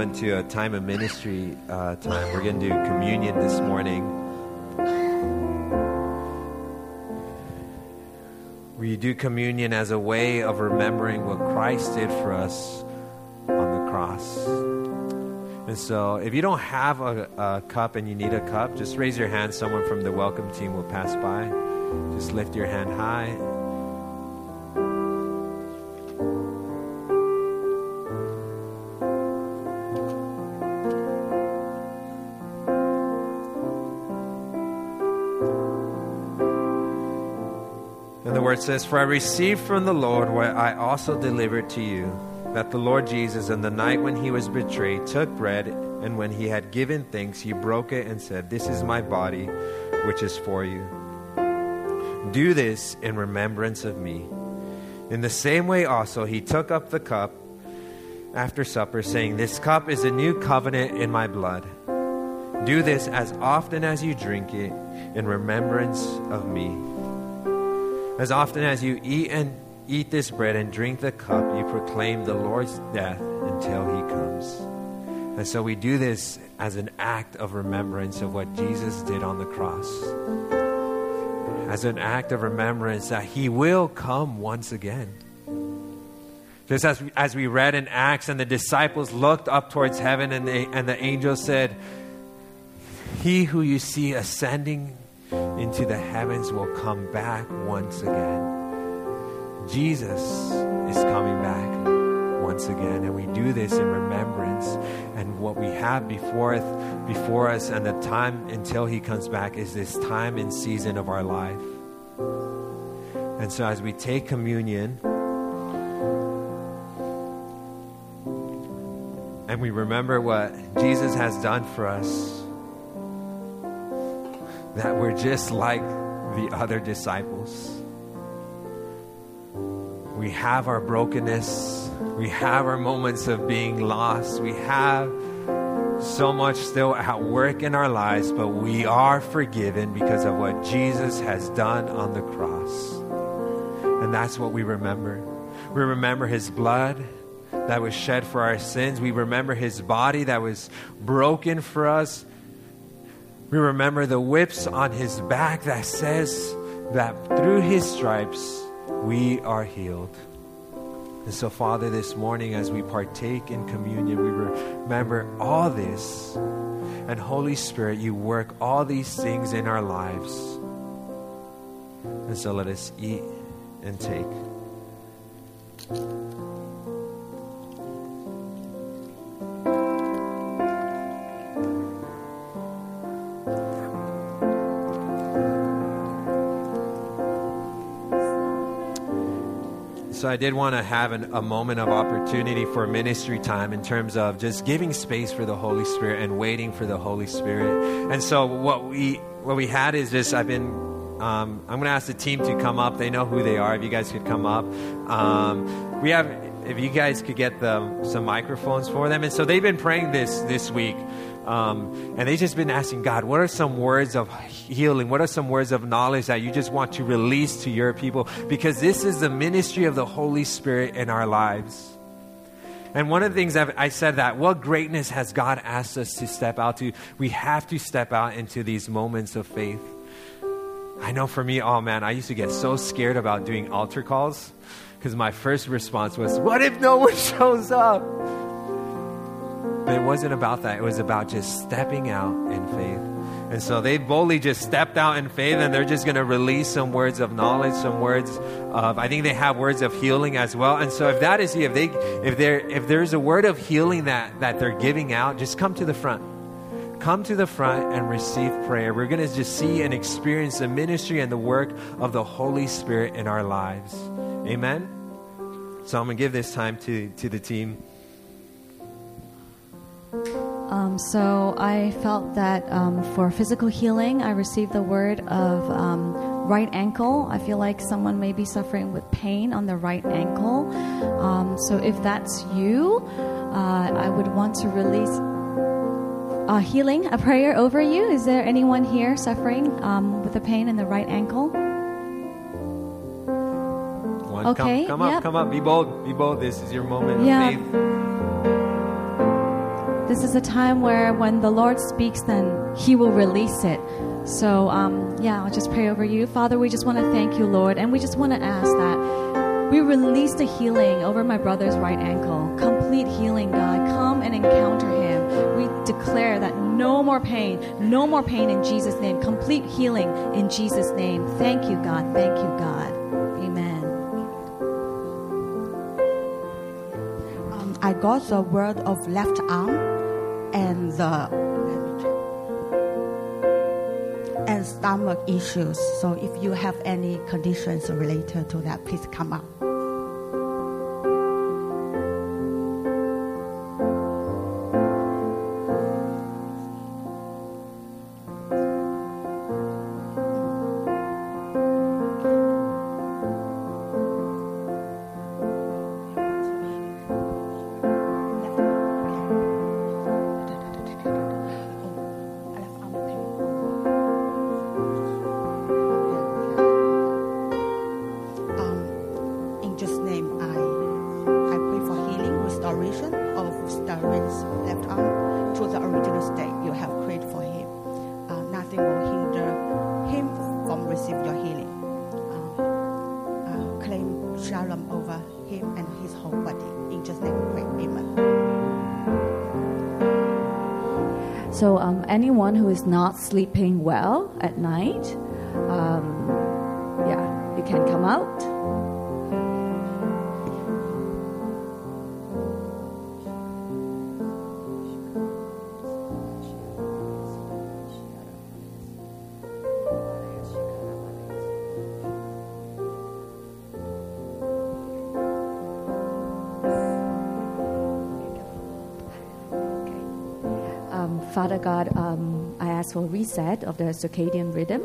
into a time of ministry uh, time, we're going to do communion this morning. We do communion as a way of remembering what Christ did for us on the cross. And so, if you don't have a, a, cup and you need a cup, just raise your hand. Someone from the welcome team will pass by. Just lift your hand high. Word says, For I received from the Lord what I also delivered to you that the Lord Jesus, in the night when he was betrayed, took bread, and when he had given thanks, he broke it and said, This is my body, which is for you. Do this in remembrance of me. In the same way, also, he took up the cup after supper, saying, This cup is a new covenant in my blood. Do this as often as you drink it in remembrance of me. As often as you eat and eat this bread and drink the cup, you proclaim the Lord's death until he comes. And so we do this as an act of remembrance of what Jesus did on the cross. As an act of remembrance that he will come once again. Just as we, as we read in Acts, and the disciples looked up towards heaven, and, they, and the angel said, He who you see ascending into the heavens will come back once again. Jesus is coming back once again, and we do this in remembrance. And what we have before, before us and the time until He comes back is this time and season of our life. And so, as we take communion, and we remember what Jesus has done for us, that we're just like the other disciples. We have our brokenness. We have our moments of being lost. We have so much still at work in our lives, but we are forgiven because of what Jesus has done on the cross. And that's what we remember. We remember his blood that was shed for our sins. We remember his body that was broken for us. We remember the whips on his back that says that through his stripes we are healed. And so, Father, this morning as we partake in communion, we remember all this. And Holy Spirit, you work all these things in our lives. And so let us eat and take. So I did want to have an, a moment of opportunity for ministry time in terms of just giving space for the Holy Spirit and waiting for the Holy Spirit. And so what we what we had is just I've been um, I'm going to ask the team to come up. They know who they are. If you guys could come up, um, we have. If you guys could get the, some microphones for them, and so they've been praying this this week. Um, and they've just been asking God, what are some words of healing? What are some words of knowledge that you just want to release to your people? Because this is the ministry of the Holy Spirit in our lives. And one of the things I've, i said that, what greatness has God asked us to step out to? We have to step out into these moments of faith. I know for me, oh man, I used to get so scared about doing altar calls because my first response was, what if no one shows up? But it wasn't about that. It was about just stepping out in faith. And so they boldly just stepped out in faith and they're just going to release some words of knowledge, some words of, I think they have words of healing as well. And so if that is you, if they, if there, if there's a word of healing that, that they're giving out, just come to the front. Come to the front and receive prayer. We're going to just see and experience the ministry and the work of the Holy Spirit in our lives. Amen. So I'm going to give this time to, to the team. Um, so I felt that um, for physical healing, I received the word of um, right ankle. I feel like someone may be suffering with pain on the right ankle. Um, so if that's you, uh, I would want to release a healing, a prayer over you. Is there anyone here suffering um, with a pain in the right ankle? One, Okay, Come, come up, yep. come up. Be bold. Be bold. This is your moment Yeah. of faith. This is a time where when the Lord speaks, then He will release it. So, um, yeah, I'll just pray over you. Father, we just want to thank you, Lord, and we just want to ask that we release the healing over my brother's right ankle. Complete healing, God. Come and encounter him. We declare that no more pain, no more pain in Jesus' name. Complete healing in Jesus' name. Thank you, God. Thank you, God. Amen. Um, I got the word of left arm and the and stomach issues. So if you have any conditions related to that, please come up. Sleeping well at night, um, yeah, you can come out. For reset of the circadian rhythm,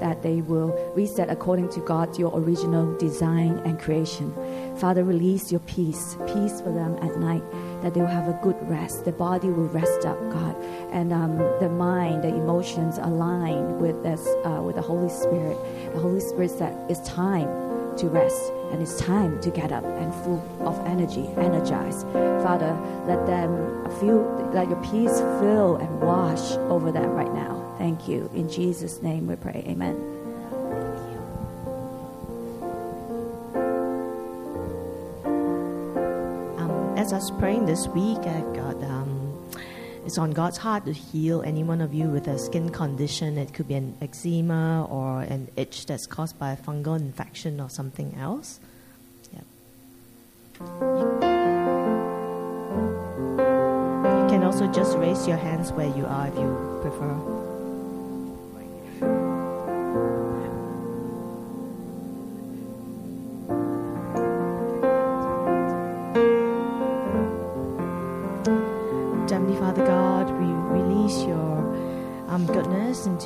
that they will reset according to God, your original design and creation. Father, release your peace, peace for them at night, that they will have a good rest. The body will rest up, God, and um, the mind, the emotions align with this, uh, with the Holy Spirit. The Holy Spirit said it's time to rest and it's time to get up and full of energy, energized. Father, let them feel, let your peace fill and wash over them right now. Thank you. In Jesus' name we pray. Amen. Um, as I was praying this week, got um, it's on God's heart to heal any one of you with a skin condition. It could be an eczema or an itch that's caused by a fungal infection or something else. You, you can also just raise your hands where you are if you prefer.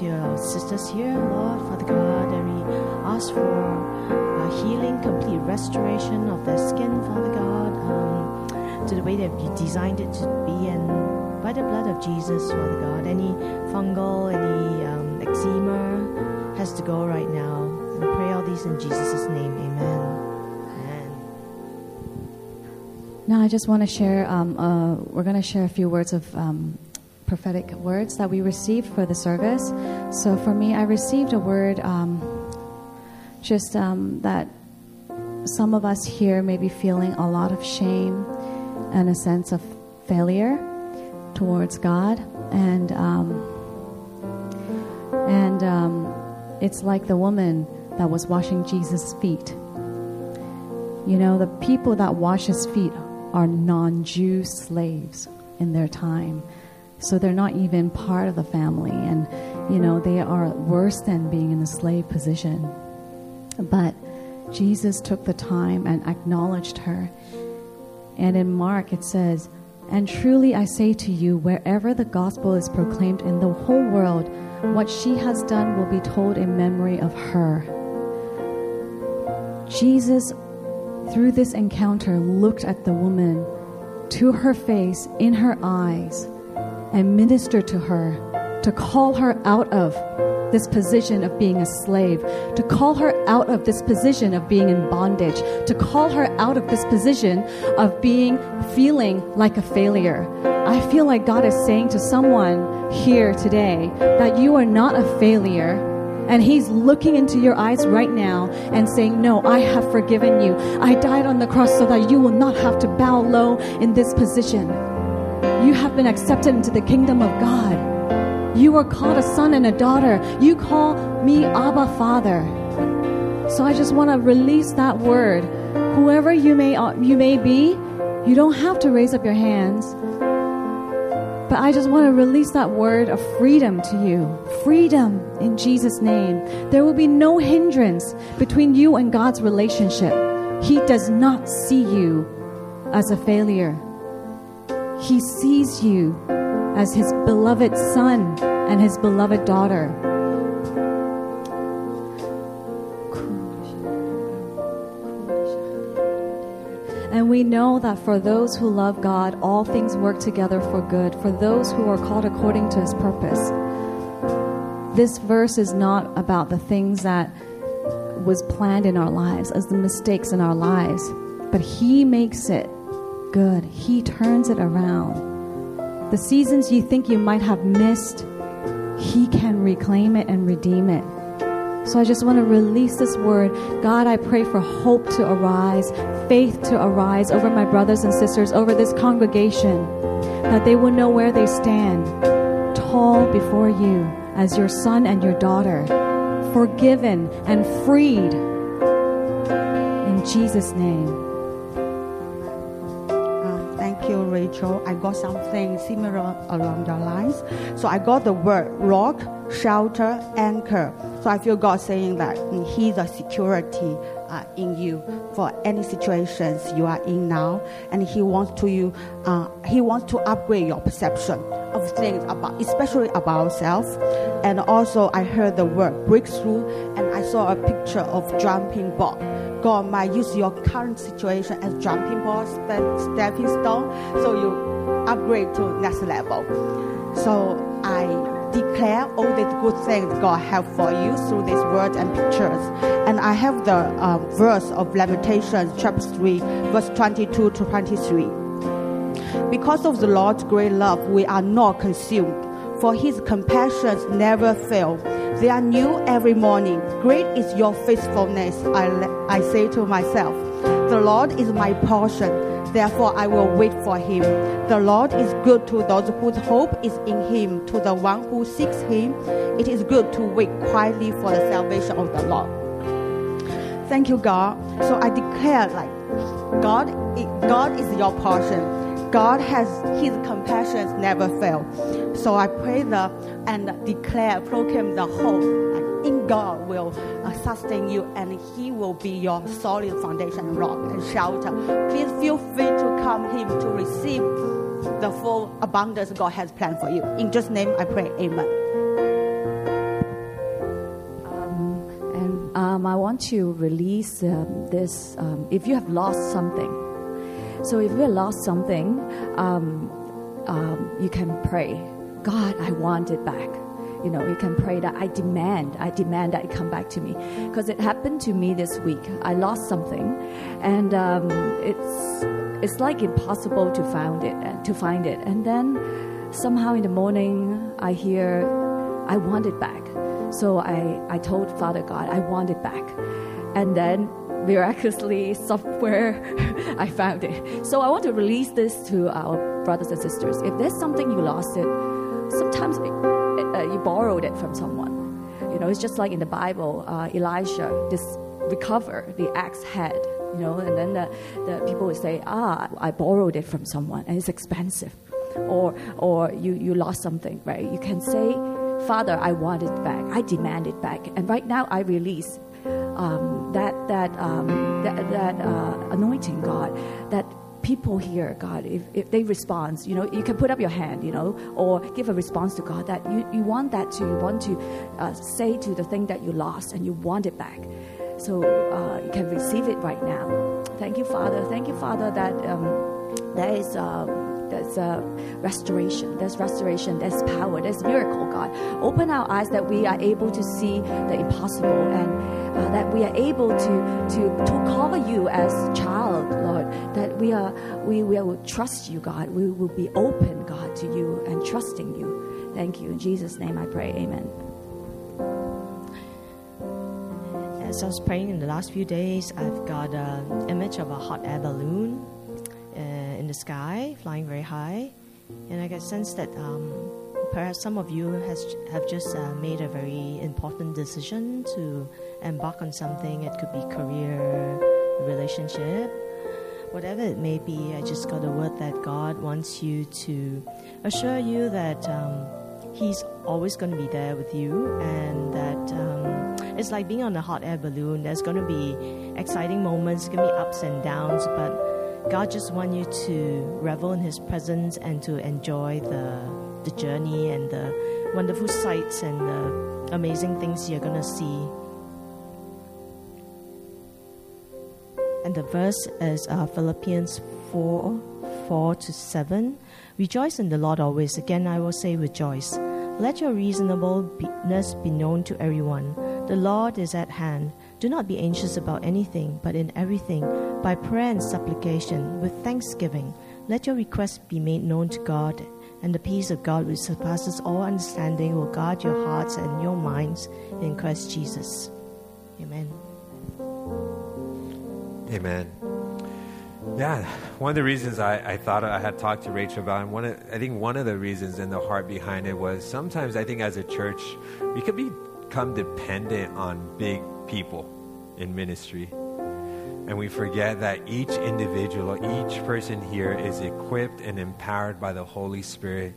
Your sisters here, Lord, Father God, and we ask for healing, complete restoration of their skin, Father God, um, to the way that you designed it to be, and by the blood of Jesus, Father God, any fungal, any um, eczema has to go right now. We pray all these in Jesus' name, Amen. Amen. Now, I just want to share, um, uh, we're going to share a few words of um, prophetic words that we received for the service. So, for me, I received a word um, just um, that some of us here may be feeling a lot of shame and a sense of failure towards God. And, um, and um, it's like the woman that was washing Jesus' feet. You know, the people that wash his feet are non Jew slaves in their time. So they're not even part of the family. And, you know, they are worse than being in a slave position. But Jesus took the time and acknowledged her. And in Mark, it says, And truly I say to you, wherever the gospel is proclaimed in the whole world, what she has done will be told in memory of her. Jesus through this encounter, looked at the woman to her face, in her eyes, and minister to her to call her out of this position of being a slave, to call her out of this position of being in bondage, to call her out of this position of being feeling like a failure. I feel like God is saying to someone here today that you are not a failure. And He's looking into your eyes right now and saying, No, I have forgiven you. I died on the cross so that you will not have to bow low in this position. You have been accepted into the kingdom of God. You are called a son and a daughter. You call me Abba Father. So I just want to release that word. Whoever you may uh, you may be, you don't have to raise up your hands. But I just want to release that word of freedom to you. Freedom in Jesus' name. There will be no hindrance between you and God's relationship. He does not see you as a failure, He sees you as His beloved son and His beloved daughter. And we know that for those who love God, all things work together for good, for those who are called according to his purpose. This verse is not about the things that was planned in our lives, as the mistakes in our lives, but he makes it good. He turns it around. The seasons you think you might have missed, he can reclaim it and redeem it. So I just want to release this word. God, I pray for hope to arise, faith to arise over my brothers and sisters, over this congregation, that they will know where they stand, tall before you as your son and your daughter, forgiven and freed. In Jesus' name. I got something similar along the lines. So I got the word rock, shelter, anchor. So I feel God saying that He's a security uh, in you for any situations you are in now, and He wants to you. Uh, he wants to upgrade your perception of things about, especially about ourselves. And also, I heard the word breakthrough, and I saw a picture of jumping ball. God might use your current situation as jumping ball, stepping stone, so you upgrade to next level. So I declare all the good things God have for you through these words and pictures. And I have the uh, verse of Lamentations, chapter 3, verse 22 to 23. Because of the Lord's great love, we are not consumed, for his compassions never fail. They are new every morning. Great is your faithfulness, I, I say to myself. The Lord is my portion Therefore, I will wait for him. The Lord is good to those whose hope is in him. To the one who seeks him, it is good to wait quietly for the salvation of the Lord. Thank you, God. So I declare, like, God, God is your portion. God has His compassions never fail. So I pray the and declare, proclaim the hope in God will uh, sustain you and He will be your solid foundation, rock, and shelter. Please feel free to come Him to receive the full abundance God has planned for you. In Jesus' name I pray, Amen. Um, and um, I want to release um, this. Um, if you have lost something, so if have lost something, um, um, you can pray, God, I want it back you know, you can pray that I demand, I demand that it come back to me. Because it happened to me this week. I lost something, and um, it's it's like impossible to find it and to find it. And then somehow in the morning, I hear, I want it back. So I, I told Father God, I want it back. And then miraculously, somewhere, I found it. So I want to release this to our brothers and sisters. If there's something you lost it, sometimes it, uh, you borrowed it from someone. You know, it's just like in the Bible, uh, Elijah just recovered the axe head. You know, and then the, the people would say, "Ah, I borrowed it from someone, and it's expensive," or or you you lost something, right? You can say, "Father, I want it back. I demand it back." And right now, I release um, that that um, that, that uh, anointing, God, that people here, God, if, if they respond, you know, you can put up your hand, you know, or give a response to God that you, you want that to, you want to uh, say to the thing that you lost and you want it back. So uh, you can receive it right now. Thank you, Father. Thank you, Father, that um, there is. Uh, there's uh, restoration, there's restoration, there's power, there's miracle, God. Open our eyes that we are able to see the impossible and uh, that we are able to, to, to call you as child, Lord. That we, are, we will trust you, God. We will be open, God, to you and trusting you. Thank you. In Jesus' name I pray. Amen. As I was praying in the last few days, I've got an image of a hot air balloon uh, the sky, flying very high, and I get sense that um, perhaps some of you has have just uh, made a very important decision to embark on something. It could be career, relationship, whatever it may be. I just got a word that God wants you to assure you that. Um, He's always going to be there with you, and that um, it's like being on a hot air balloon. There's going to be exciting moments, going to be ups and downs, but God just wants you to revel in His presence and to enjoy the the journey and the wonderful sights and the amazing things you're going to see. And the verse is uh, Philippians 4 4 to 7. Rejoice in the Lord always. Again, I will say rejoice. Let your reasonableness be known to everyone. The Lord is at hand. Do not be anxious about anything, but in everything, by prayer and supplication, with thanksgiving, let your requests be made known to God, and the peace of God, which surpasses all understanding, will guard your hearts and your minds in Christ Jesus. Amen. Amen. Yeah, one of the reasons I, I thought I had talked to Rachel about, and one of, I think one of the reasons and the heart behind it was sometimes I think as a church we could become dependent on big people in ministry, and we forget that each individual, each person here is equipped and empowered by the Holy Spirit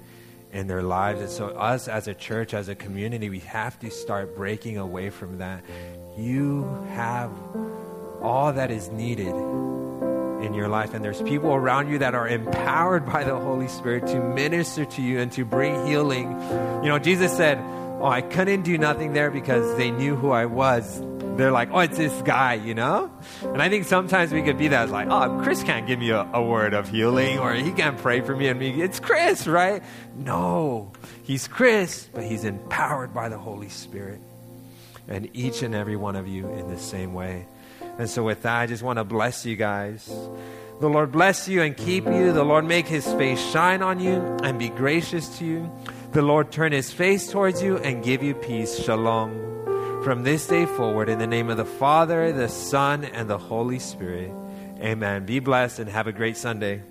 in their lives, and so us as a church, as a community, we have to start breaking away from that. You have all that is needed in your life, and there's people around you that are empowered by the Holy Spirit to minister to you and to bring healing. You know, Jesus said, Oh, I couldn't do nothing there because they knew who I was. They're like, Oh, it's this guy, you know? And I think sometimes we could be that, like, Oh, Chris can't give me a, a word of healing, or he can't pray for me, and me. It's Chris, right? No, he's Chris, but he's empowered by the Holy Spirit. And each and every one of you in the same way. And so, with that, I just want to bless you guys. The Lord bless you and keep you. The Lord make his face shine on you and be gracious to you. The Lord turn his face towards you and give you peace. Shalom. From this day forward, in the name of the Father, the Son, and the Holy Spirit. Amen. Be blessed and have a great Sunday.